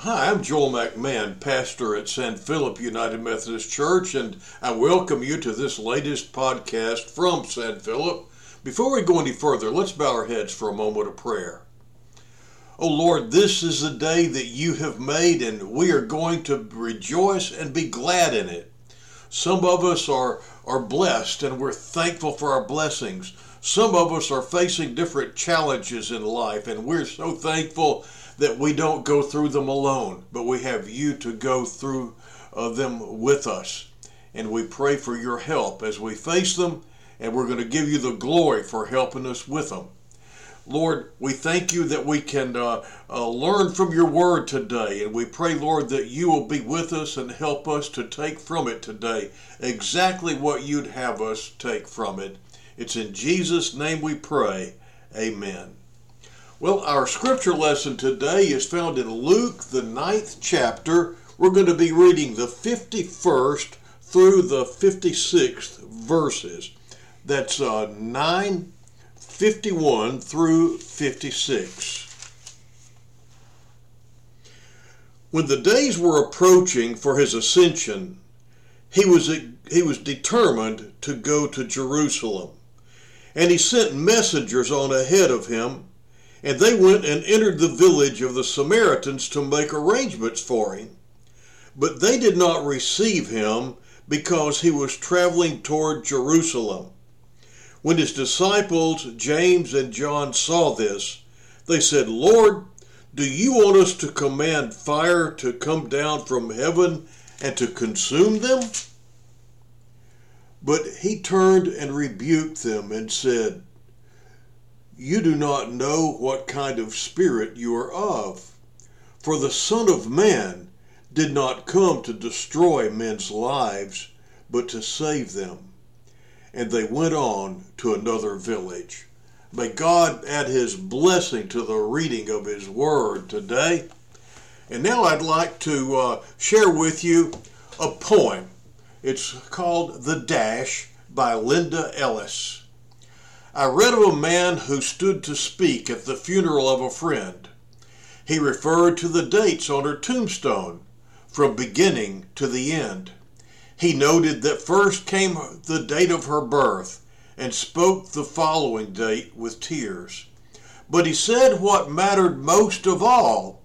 Hi, I'm Joel McMahon, pastor at San Philip United Methodist Church, and I welcome you to this latest podcast from San Philip. Before we go any further, let's bow our heads for a moment of prayer. Oh Lord, this is the day that you have made, and we are going to rejoice and be glad in it. Some of us are, are blessed, and we're thankful for our blessings. Some of us are facing different challenges in life, and we're so thankful that we don't go through them alone, but we have you to go through uh, them with us. And we pray for your help as we face them, and we're going to give you the glory for helping us with them. Lord, we thank you that we can uh, uh, learn from your word today. And we pray, Lord, that you will be with us and help us to take from it today exactly what you'd have us take from it. It's in Jesus' name we pray. Amen. Well, our scripture lesson today is found in Luke, the ninth chapter. We're going to be reading the 51st through the 56th verses. That's uh, 9, 51 through 56. When the days were approaching for his ascension, he was, he was determined to go to Jerusalem. And he sent messengers on ahead of him and they went and entered the village of the Samaritans to make arrangements for him. But they did not receive him because he was traveling toward Jerusalem. When his disciples, James and John, saw this, they said, Lord, do you want us to command fire to come down from heaven and to consume them? But he turned and rebuked them and said, you do not know what kind of spirit you are of. For the Son of Man did not come to destroy men's lives, but to save them. And they went on to another village. May God add his blessing to the reading of his word today. And now I'd like to uh, share with you a poem. It's called The Dash by Linda Ellis. I read of a man who stood to speak at the funeral of a friend. He referred to the dates on her tombstone from beginning to the end. He noted that first came the date of her birth and spoke the following date with tears. But he said what mattered most of all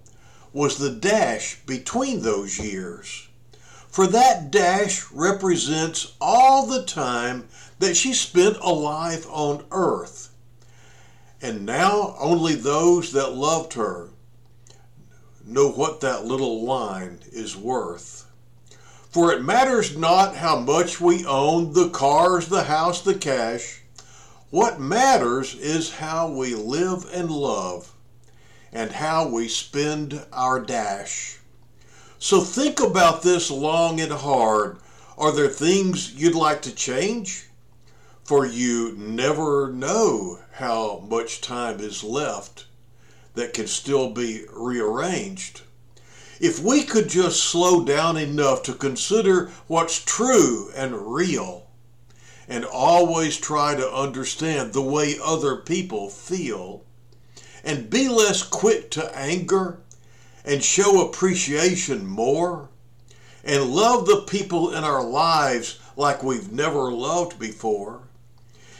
was the dash between those years. For that dash represents all the time that she spent a life on earth. And now only those that loved her know what that little line is worth. For it matters not how much we own the cars, the house, the cash. What matters is how we live and love and how we spend our dash. So think about this long and hard. Are there things you'd like to change? For you never know how much time is left that can still be rearranged. If we could just slow down enough to consider what's true and real, and always try to understand the way other people feel, and be less quick to anger, and show appreciation more, and love the people in our lives like we've never loved before,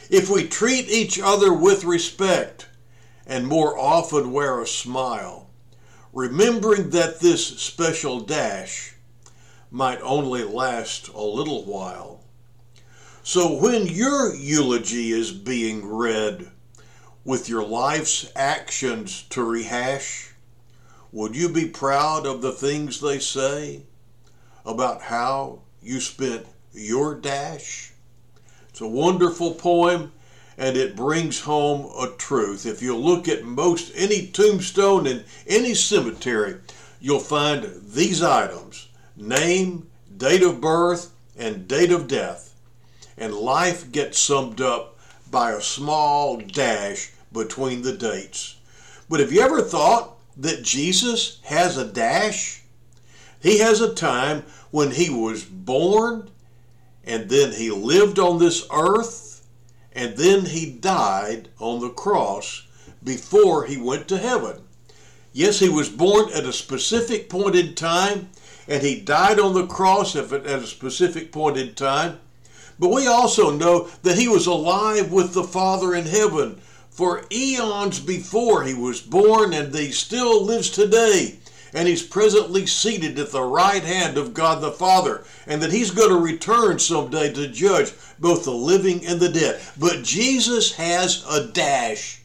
if we treat each other with respect and more often wear a smile, remembering that this special dash might only last a little while. So when your eulogy is being read with your life's actions to rehash, would you be proud of the things they say about how you spent your dash? It's a wonderful poem and it brings home a truth. If you look at most any tombstone in any cemetery, you'll find these items name, date of birth, and date of death. And life gets summed up by a small dash between the dates. But have you ever thought that Jesus has a dash? He has a time when he was born and then he lived on this earth, and then he died on the cross before he went to heaven. Yes, he was born at a specific point in time, and he died on the cross at a specific point in time. But we also know that he was alive with the Father in heaven for eons before he was born, and he still lives today. And he's presently seated at the right hand of God the Father, and that he's going to return someday to judge both the living and the dead. But Jesus has a dash.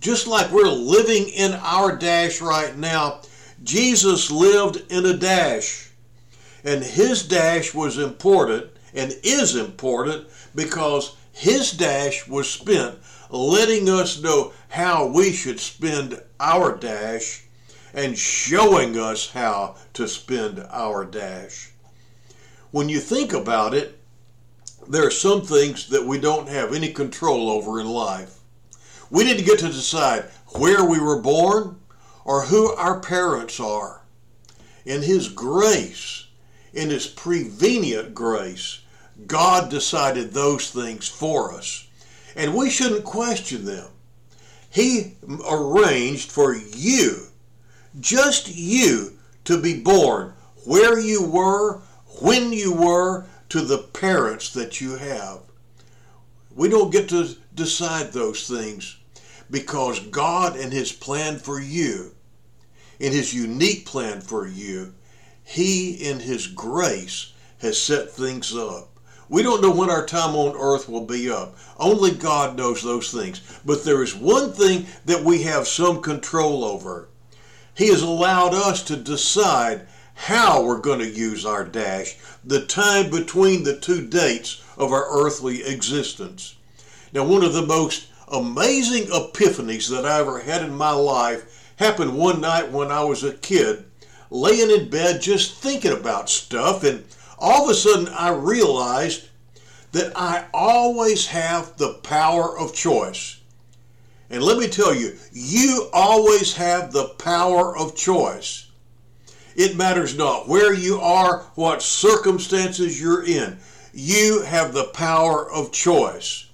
Just like we're living in our dash right now, Jesus lived in a dash. And his dash was important and is important because his dash was spent letting us know how we should spend our dash and showing us how to spend our dash. When you think about it, there are some things that we don't have any control over in life. We to get to decide where we were born or who our parents are. In His grace, in His prevenient grace, God decided those things for us, and we shouldn't question them. He arranged for you, just you, to be born where you were, when you were, to the parents that you have. We don't get to decide those things because God and His plan for you, in His unique plan for you, He in His grace has set things up. We don't know when our time on earth will be up. Only God knows those things. But there is one thing that we have some control over. He has allowed us to decide how we're going to use our dash, the time between the two dates of our earthly existence. Now, one of the most amazing epiphanies that I ever had in my life happened one night when I was a kid, laying in bed just thinking about stuff, and all of a sudden I realized that I always have the power of choice. And let me tell you, you always have the power of choice. It matters not where you are, what circumstances you're in. You have the power of choice.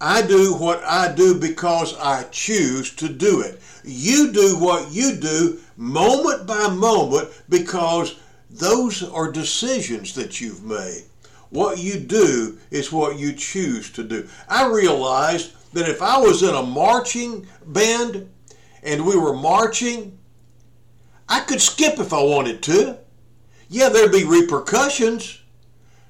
I do what I do because I choose to do it. You do what you do moment by moment because those are decisions that you've made. What you do is what you choose to do. I realized that if I was in a marching band and we were marching, I could skip if I wanted to. Yeah, there'd be repercussions,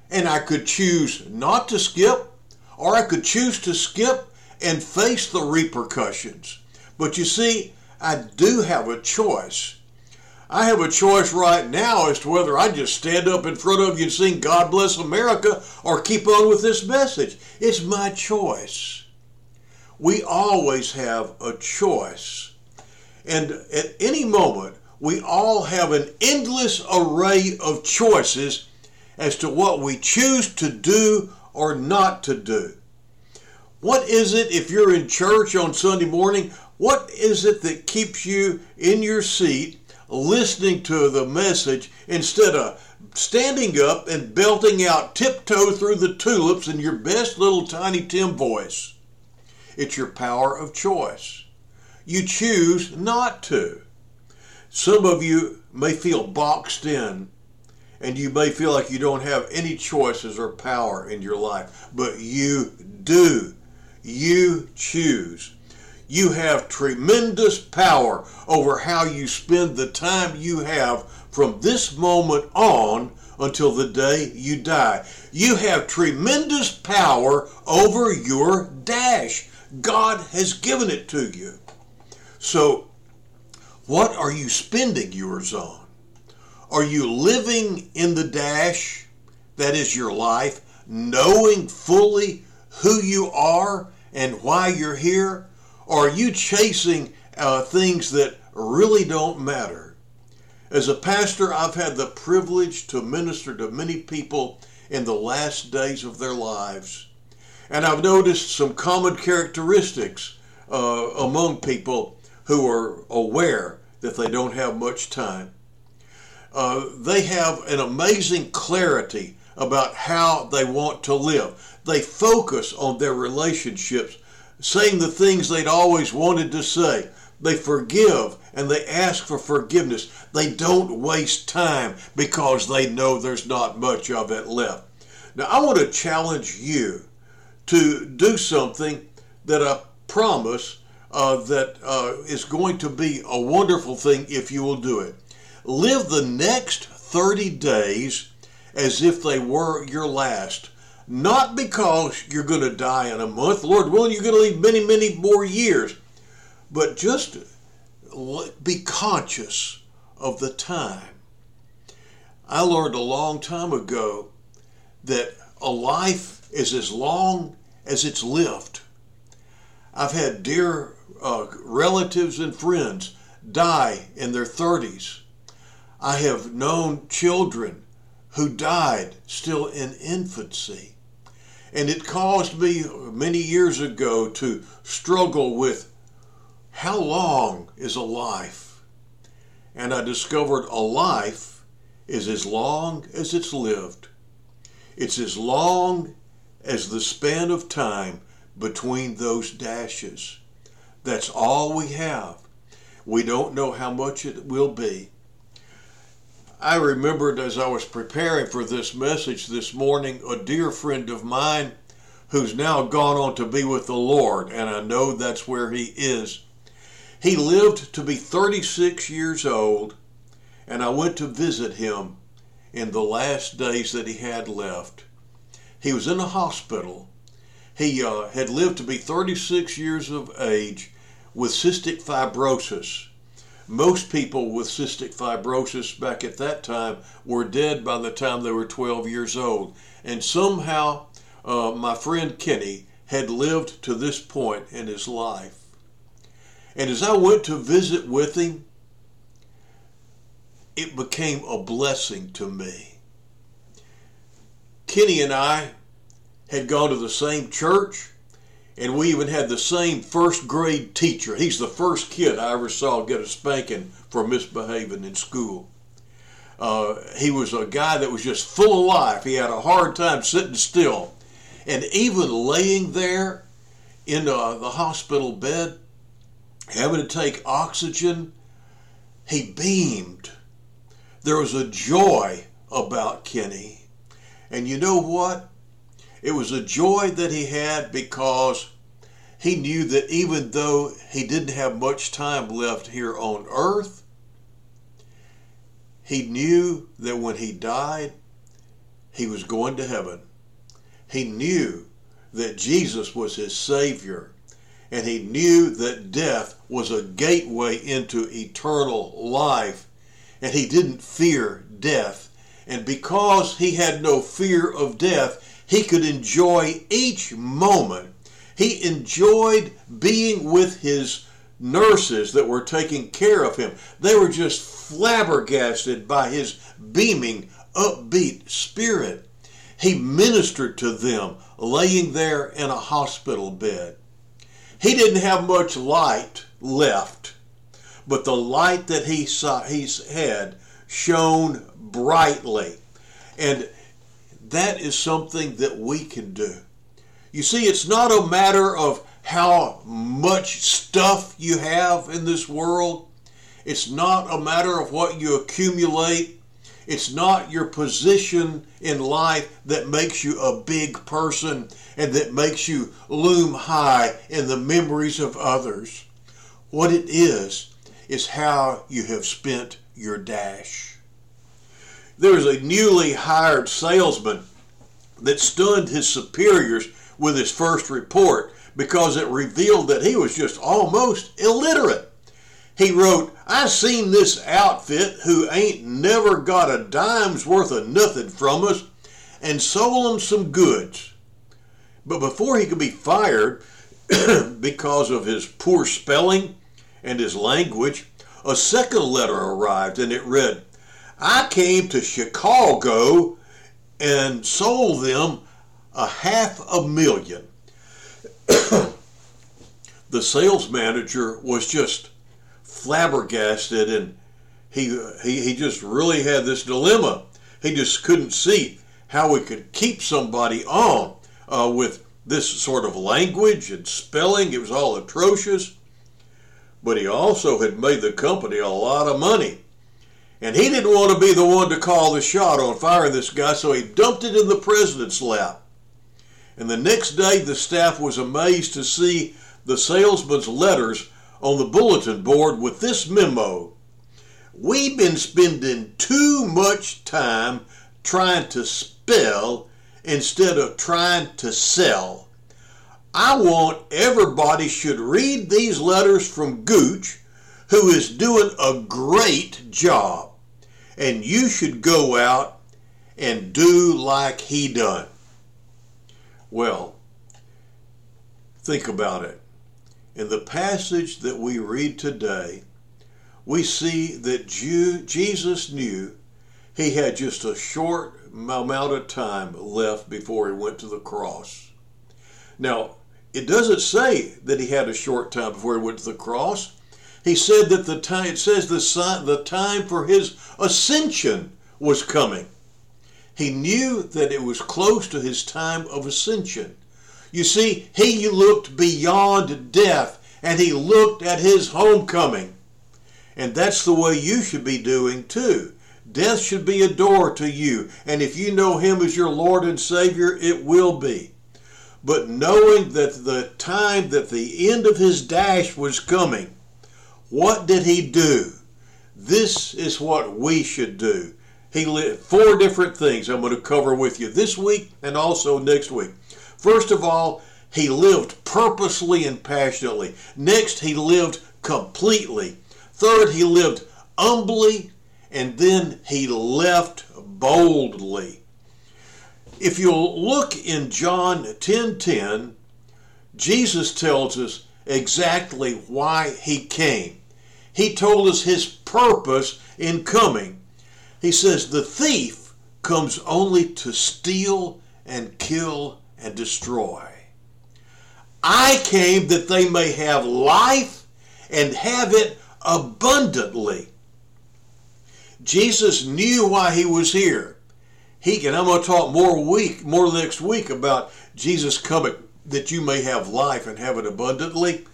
and I could choose not to skip or I could choose to skip and face the repercussions. But you see, I do have a choice. I have a choice right now as to whether I just stand up in front of you and sing God Bless America or keep on with this message. It's my choice. We always have a choice. And at any moment, we all have an endless array of choices as to what we choose to do or not to do. What is it, if you're in church on Sunday morning, what is it that keeps you in your seat listening to the message instead of standing up and belting out tiptoe through the tulips in your best little tiny Tim voice? It's your power of choice. You choose not to. Some of you may feel boxed in and you may feel like you don't have any choices or power in your life, but you do. You choose. You have tremendous power over how you spend the time you have from this moment on until the day you die. You have tremendous power over your dash. God has given it to you. So, what are you spending yours on? Are you living in the dash, that is your life, knowing fully who you are and why you're here? Or are you chasing uh, things that really don't matter? As a pastor, I've had the privilege to minister to many people in the last days of their lives. And I've noticed some common characteristics uh, among people who are aware that they don't have much time. Uh, they have an amazing clarity about how they want to live. They focus on their relationships, saying the things they'd always wanted to say, They forgive and they ask for forgiveness. They don't waste time because they know there's not much of it left. Now, I want to challenge you to do something that I promise uh, that uh, is going to be a wonderful thing if you will do it. Live the next 30 days as if they were your last. Not because you're going to die in a month, Lord willing, you're going to live many, many more years, but just be conscious of the time. I learned a long time ago that a life is as long as it's lived. I've had dear uh, relatives and friends die in their 30s. I have known children who died still in infancy. And it caused me many years ago to struggle with how long is a life? And I discovered a life is as long as it's lived. It's as long as the span of time between those dashes. That's all we have. We don't know how much it will be. I remembered as I was preparing for this message this morning a dear friend of mine who's now gone on to be with the Lord, and I know that's where he is. He lived to be 36 years old, and I went to visit him in the last days that he had left. He was in a hospital. He uh, had lived to be 36 years of age with cystic fibrosis. Most people with cystic fibrosis back at that time were dead by the time they were 12 years old. And somehow, uh, my friend Kenny had lived to this point in his life. And as I went to visit with him, it became a blessing to me. Kenny and I had gone to the same church and we even had the same first grade teacher. He's the first kid I ever saw get a spanking for misbehaving in school. Uh, he was a guy that was just full of life. He had a hard time sitting still. And even laying there in uh, the hospital bed, having to take oxygen, he beamed. There was a joy about Kenny. And you know what? It was a joy that he had because he knew that even though he didn't have much time left here on earth, he knew that when he died, he was going to heaven. He knew that Jesus was his Savior, and he knew that death was a gateway into eternal life, and he didn't fear death. And because he had no fear of death, he could enjoy each moment. He enjoyed being with his nurses that were taking care of him. They were just flabbergasted by his beaming, upbeat spirit. He ministered to them laying there in a hospital bed. He didn't have much light left, but the light that he saw he had shone brightly. And that is something that we can do. You see, it's not a matter of how much stuff you have in this world. It's not a matter of what you accumulate. It's not your position in life that makes you a big person and that makes you loom high in the memories of others. What it is, is how you have spent your dash. There was a newly hired salesman that stunned his superiors with his first report because it revealed that he was just almost illiterate. He wrote, I seen this outfit who ain't never got a dime's worth of nothing from us and sold them some goods. But before he could be fired because of his poor spelling and his language, a second letter arrived and it read, I came to Chicago and sold them a half a million. the sales manager was just flabbergasted and he, he, he just really had this dilemma. He just couldn't see how we could keep somebody on uh, with this sort of language and spelling. It was all atrocious. but he also had made the company a lot of money. And he didn't want to be the one to call the shot on firing this guy, so he dumped it in the president's lap. And the next day, the staff was amazed to see the salesman's letters on the bulletin board with this memo We've been spending too much time trying to spell instead of trying to sell. I want everybody should read these letters from Gooch, who is doing a great job. And you should go out and do like he done. Well, think about it. In the passage that we read today, we see that Jesus knew he had just a short amount of time left before he went to the cross. Now, it doesn't say that he had a short time before he went to the cross. He said that the time, it says the, the time for his ascension was coming. He knew that it was close to his time of ascension. You see, he looked beyond death and he looked at his homecoming. And that's the way you should be doing too. Death should be a door to you. And if you know him as your Lord and Savior, it will be. But knowing that the time that the end of his dash was coming, what did he do? This is what we should do. He lived four different things I'm going to cover with you this week and also next week. First of all, he lived purposely and passionately. Next, he lived completely. Third, he lived humbly. And then he left boldly. If you'll look in John 10:10, 10, Jesus tells us exactly why he came. He told us his purpose in coming. He says, The thief comes only to steal and kill and destroy. I came that they may have life and have it abundantly. Jesus knew why he was here. He and I'm going to talk more week, more next week about Jesus coming that you may have life and have it abundantly.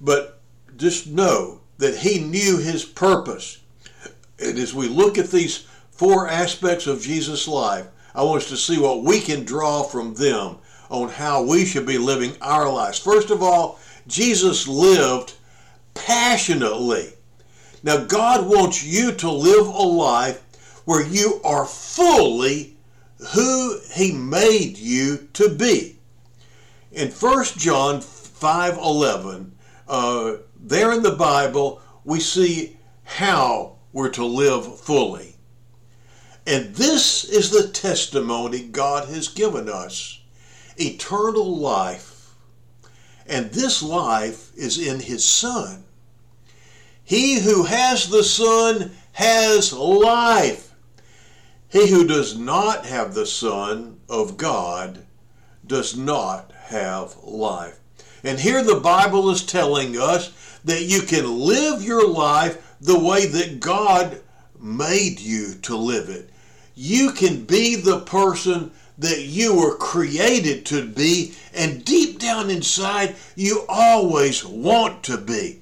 But just know that he knew his purpose. And as we look at these four aspects of Jesus' life, I want us to see what we can draw from them on how we should be living our lives. First of all, Jesus lived passionately. Now, God wants you to live a life where you are fully who He made you to be. In 1 John 5:11, uh, there in the Bible, we see how we're to live fully. And this is the testimony God has given us eternal life. And this life is in His Son. He who has the Son has life. He who does not have the Son of God does not have life. And here the Bible is telling us that you can live your life the way that God made you to live it. You can be the person that you were created to be, and deep down inside, you always want to be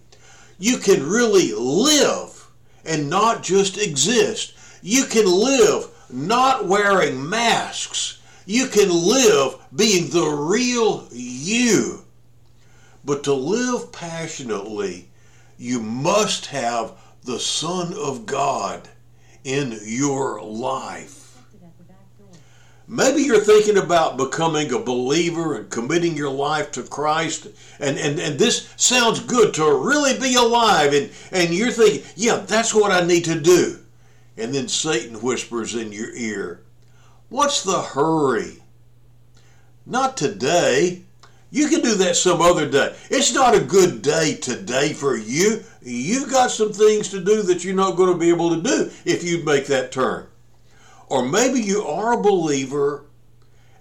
you can really live and not just exist. You can live not wearing masks. You can live being the real you. But to live passionately, you must have the Son of God in your life. Maybe you're thinking about becoming a believer and committing your life to Christ, and, and, and this sounds good to really be alive, and, and you're thinking, yeah, that's what I need to do. And then Satan whispers in your ear, What's the hurry? Not today. You can do that some other day. It's not a good day today for you. You've got some things to do that you're not going to be able to do if you make that turn. Or maybe you are a believer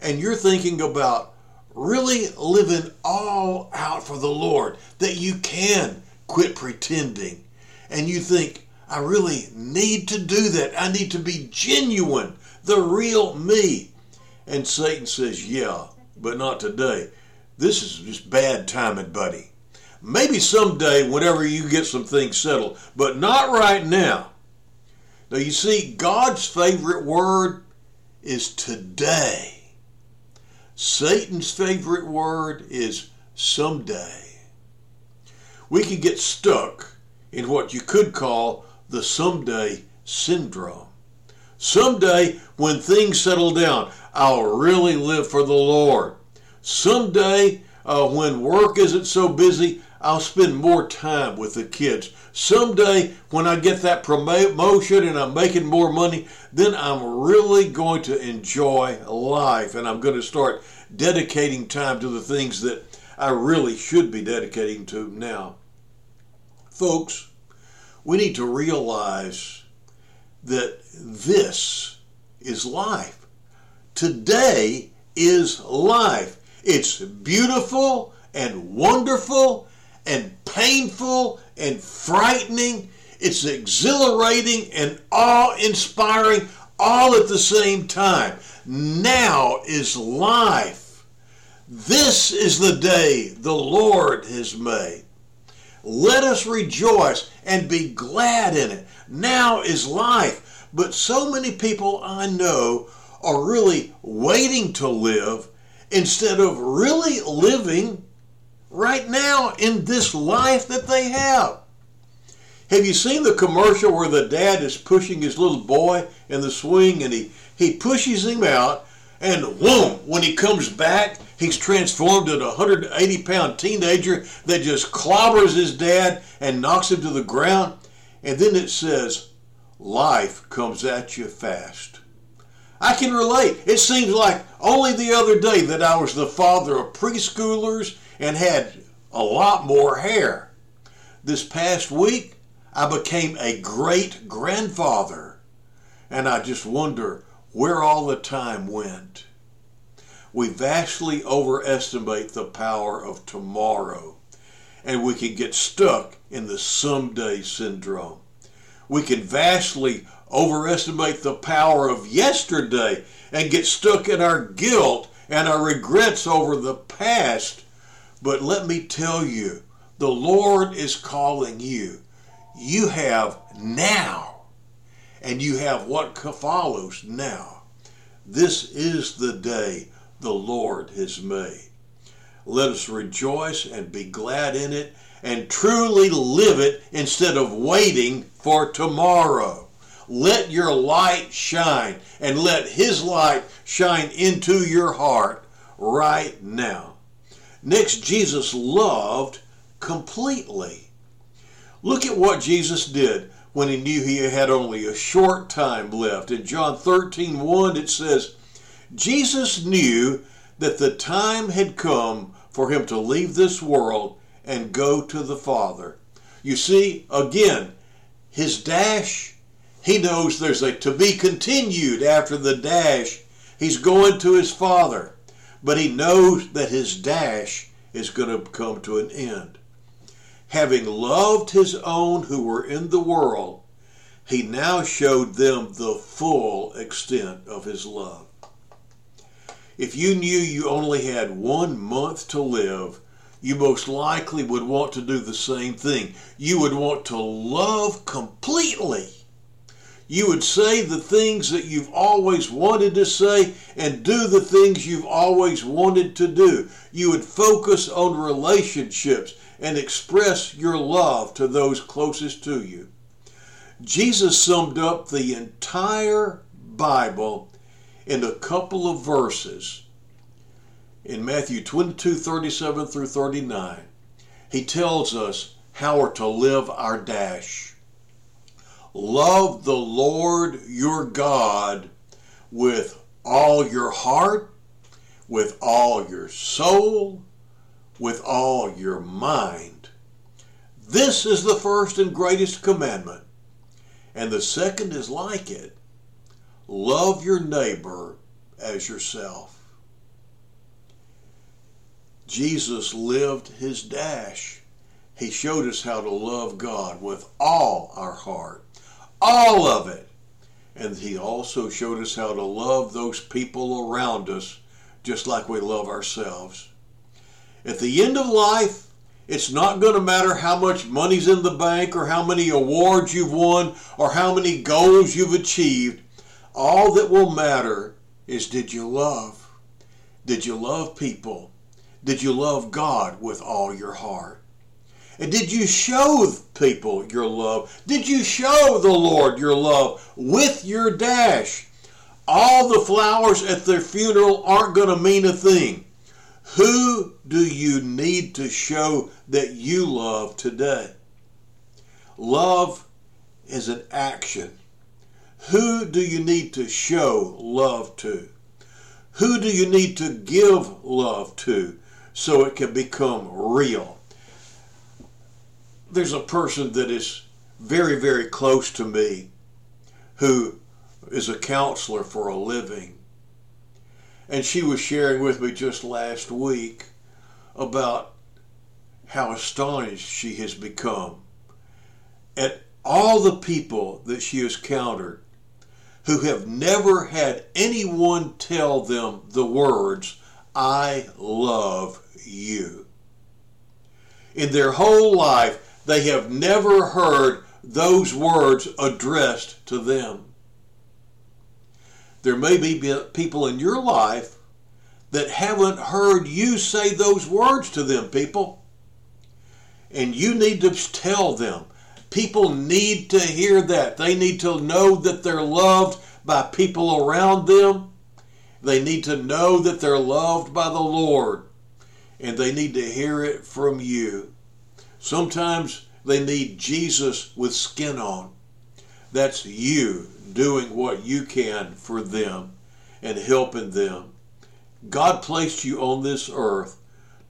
and you're thinking about really living all out for the Lord, that you can quit pretending. And you think, I really need to do that. I need to be genuine, the real me. And Satan says, Yeah, but not today. This is just bad timing, buddy. Maybe someday, whenever you get some things settled, but not right now. Now, you see, God's favorite word is today. Satan's favorite word is someday. We can get stuck in what you could call the someday syndrome. Someday, when things settle down, I'll really live for the Lord. Someday, uh, when work isn't so busy, I'll spend more time with the kids. Someday, when I get that promotion and I'm making more money, then I'm really going to enjoy life and I'm going to start dedicating time to the things that I really should be dedicating to now. Folks, we need to realize that this is life. Today is life. It's beautiful and wonderful and painful and frightening. It's exhilarating and awe inspiring all at the same time. Now is life. This is the day the Lord has made. Let us rejoice and be glad in it. Now is life. But so many people I know are really waiting to live instead of really living right now in this life that they have. Have you seen the commercial where the dad is pushing his little boy in the swing and he, he pushes him out and whoom, when he comes back, he's transformed into a 180 pound teenager that just clobbers his dad and knocks him to the ground. And then it says, Life comes at you fast. I can relate. It seems like only the other day that I was the father of preschoolers and had a lot more hair. This past week, I became a great grandfather, and I just wonder where all the time went. We vastly overestimate the power of tomorrow, and we can get stuck in the someday syndrome. We can vastly overestimate the power of yesterday and get stuck in our guilt and our regrets over the past but let me tell you, the Lord is calling you. You have now, and you have what follows now. This is the day the Lord has made. Let us rejoice and be glad in it and truly live it instead of waiting for tomorrow. Let your light shine and let His light shine into your heart right now. Next, Jesus loved completely. Look at what Jesus did when he knew he had only a short time left. In John 13 1, it says, Jesus knew that the time had come for him to leave this world and go to the Father. You see, again, his dash, he knows there's a to be continued after the dash. He's going to his Father but he knows that his dash is going to come to an end. Having loved his own who were in the world, he now showed them the full extent of his love. If you knew you only had one month to live, you most likely would want to do the same thing. You would want to love completely you would say the things that you've always wanted to say and do the things you've always wanted to do. You would focus on relationships and express your love to those closest to you. Jesus summed up the entire Bible in a couple of verses in Matthew 22 37 through 39. He tells us how we're to live our dash. Love the Lord your God with all your heart, with all your soul, with all your mind. This is the first and greatest commandment. And the second is like it love your neighbor as yourself. Jesus lived his dash. He showed us how to love God with all our heart, all of it. And he also showed us how to love those people around us just like we love ourselves. At the end of life, It's not going to matter how much money's in the bank or how many awards you've won or how many goals you've achieved. All that will matter is did you love? Did you love people? Did you love God with all your heart? And did you show people your love? Did you show the Lord your love with your dash? All the flowers at their funeral aren't going to mean a thing. Who do you need to show that you love today? Love is an action. Who do you need to show love to? Who do you need to give love to so it can become real? There's a person that is very, very close to me who is a counselor for a living. And she was sharing with me just last week about how astonished she has become at all the people that she has countered who have never had anyone tell them the words, I love you. In their whole life, they have never heard those words addressed to them. There may be people in your life that haven't heard you say those words to them, people. And you need to tell them. People need to hear that. They need to know that they're loved by people around them. They need to know that they're loved by the Lord. And they need to hear it from you. Sometimes they need Jesus with skin on. That's you doing what you can for them and helping them. God placed you on this earth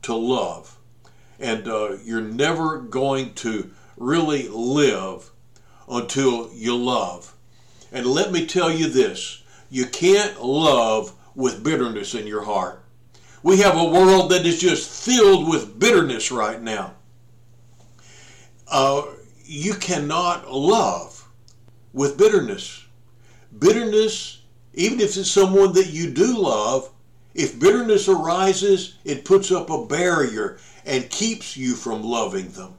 to love. And uh, you're never going to really live until you love. And let me tell you this you can't love with bitterness in your heart. We have a world that is just filled with bitterness right now. Uh, you cannot love with bitterness. Bitterness, even if it's someone that you do love, if bitterness arises, it puts up a barrier and keeps you from loving them.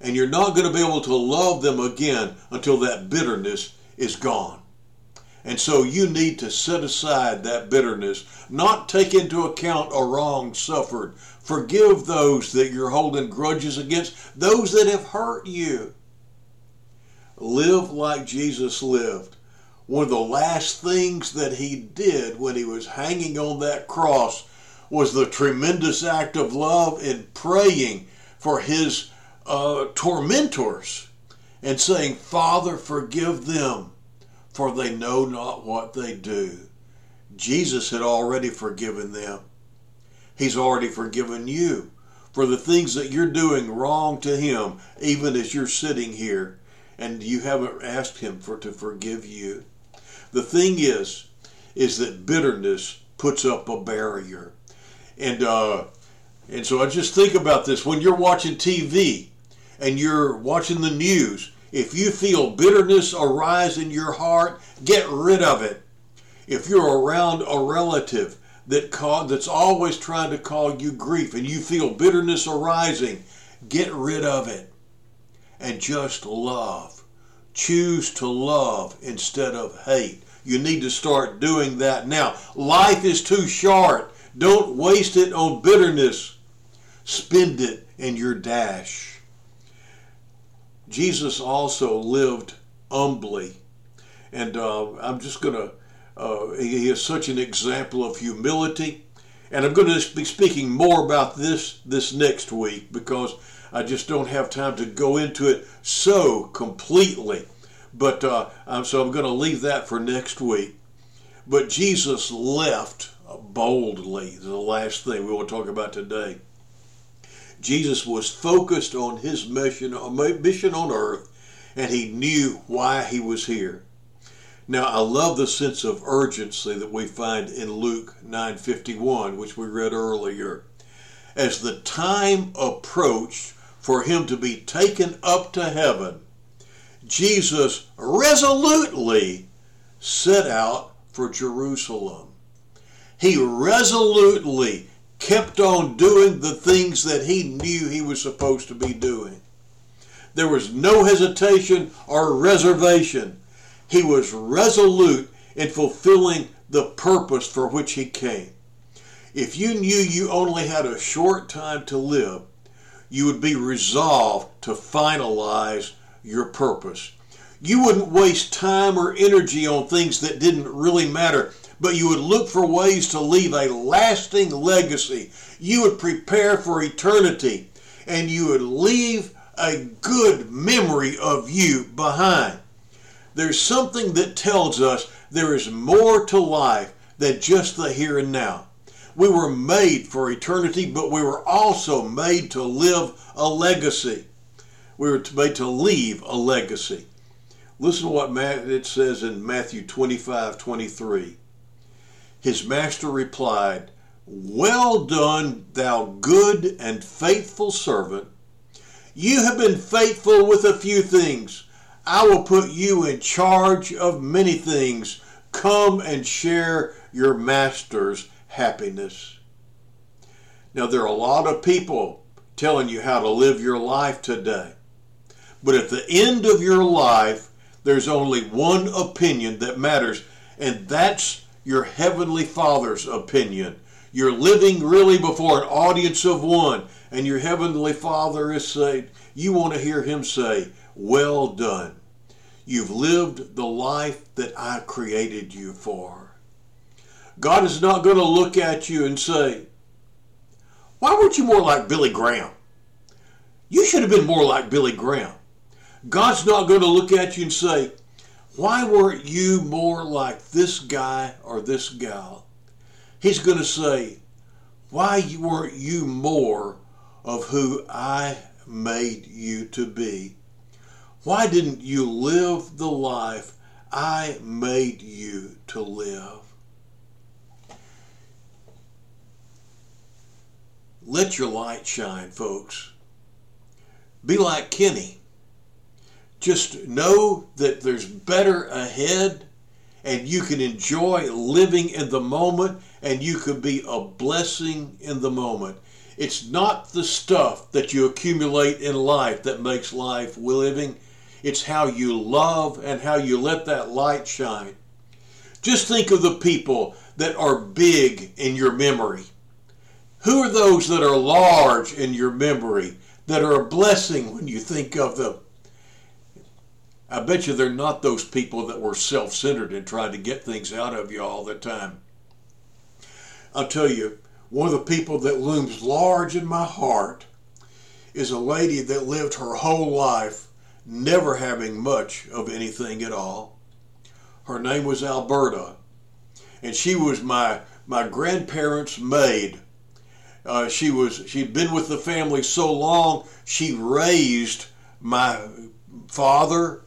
And you're not going to be able to love them again until that bitterness is gone. And so you need to set aside that bitterness, not take into account a wrong suffered. Forgive those that you're holding grudges against, those that have hurt you. Live like Jesus lived one of the last things that he did when he was hanging on that cross was the tremendous act of love in praying for his uh, tormentors and saying, Father, forgive them, for they know not what they do. Jesus had already forgiven them. He's already forgiven you for the things that you're doing wrong to him, even as you're sitting here and you haven't asked him for to forgive you. The thing is, is that bitterness puts up a barrier. And, uh, and so I just think about this when you're watching TV and you're watching the news, if you feel bitterness arise in your heart, get rid of it. If you're around a relative that call, that's always trying to cause you grief and you feel bitterness arising, get rid of it and just love. Choose to love instead of hate. You need to start doing that now. Life is too short. Don't waste it on bitterness. Spend it in your dash. Jesus also lived humbly. And uh, I'm just going to, uh, he is such an example of humility. And I'm going to be speaking more about this this next week because I just don't have time to go into it so completely. But uh, so I'm going to leave that for next week. But Jesus left boldly, the last thing we will talk about today. Jesus was focused on his mission, mission on earth, and he knew why he was here. Now, I love the sense of urgency that we find in Luke 9:51, which we read earlier. As the time approached for him to be taken up to heaven, Jesus resolutely set out for Jerusalem. He resolutely kept on doing the things that he knew he was supposed to be doing. There was no hesitation or reservation. He was resolute in fulfilling the purpose for which he came. If you knew you only had a short time to live, you would be resolved to finalize your purpose. You wouldn't waste time or energy on things that didn't really matter, but you would look for ways to leave a lasting legacy. You would prepare for eternity, and you would leave a good memory of you behind. There's something that tells us there is more to life than just the here and now. We were made for eternity, but we were also made to live a legacy. We were made to leave a legacy. Listen to what it says in Matthew 25 23. His master replied, Well done, thou good and faithful servant. You have been faithful with a few things. I will put you in charge of many things. Come and share your master's happiness. Now, there are a lot of people telling you how to live your life today. But at the end of your life, there's only one opinion that matters, and that's your Heavenly Father's opinion. You're living really before an audience of one, and your Heavenly Father is saying, you want to hear Him say, Well done. You've lived the life that I created you for. God is not going to look at you and say, Why weren't you more like Billy Graham? You should have been more like Billy Graham. God's not going to look at you and say, Why weren't you more like this guy or this gal? He's going to say, Why weren't you more of who I made you to be? Why didn't you live the life I made you to live? Let your light shine, folks. Be like Kenny. Just know that there's better ahead and you can enjoy living in the moment and you can be a blessing in the moment. It's not the stuff that you accumulate in life that makes life living. It's how you love and how you let that light shine. Just think of the people that are big in your memory. Who are those that are large in your memory, that are a blessing when you think of them? I bet you they're not those people that were self centered and tried to get things out of you all the time. I'll tell you, one of the people that looms large in my heart is a lady that lived her whole life never having much of anything at all. Her name was Alberta, and she was my, my grandparents' maid uh, she was she'd been with the family so long she raised my father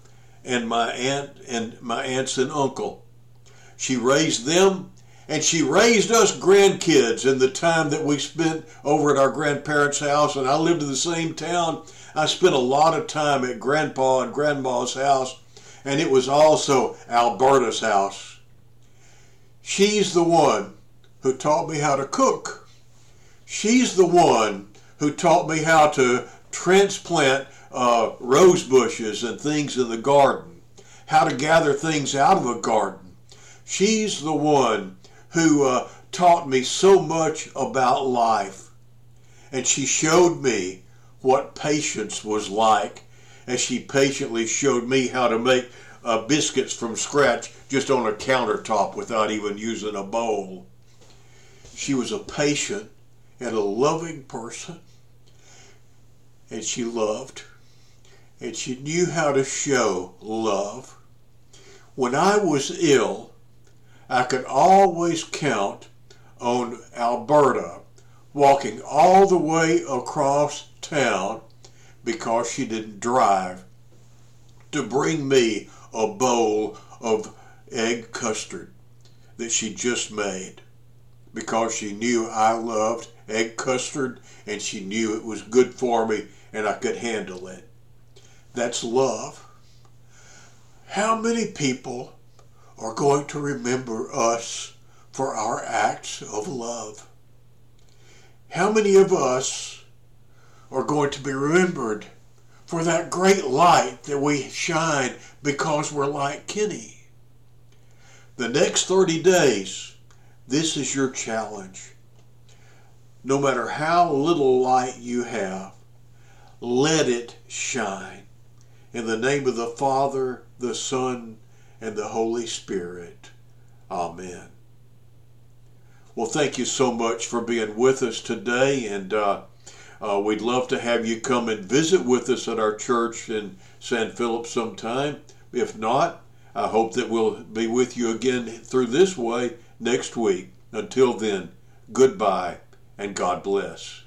and my aunt and my aunts and uncle. She raised them and she raised us grandkids in the time that we spent over at our grandparents' house and I lived in the same town. I spent a lot of time at grandpa and grandma's house and it was also Alberta's house. She's the one who taught me how to cook. She's the one who taught me how to transplant uh, rose bushes and things in the garden, how to gather things out of a garden. She's the one who uh, taught me so much about life. And she showed me what patience was like as she patiently showed me how to make uh, biscuits from scratch just on a countertop without even using a bowl. She was a patient and a loving person. And she loved. And she knew how to show love. When I was ill, I could always count on Alberta walking all the way across town because she didn't drive to bring me a bowl of egg custard that she just made because she knew I loved egg custard and she knew it was good for me and I could handle it. That's love. How many people are going to remember us for our acts of love? how many of us are going to be remembered for that great light that we shine because we're like Kenny? The next 30 days, this is your challenge. No matter how little light you have, let it shine. In the name of the Father, the Son, and the Holy Spirit. Amen. Well, thank you so much for being with us today, and uh, uh, we'd love to have you come and visit with us at our church in San Felipe sometime. If not, I hope that we'll be with you again through this way next week. Until then, goodbye and God bless.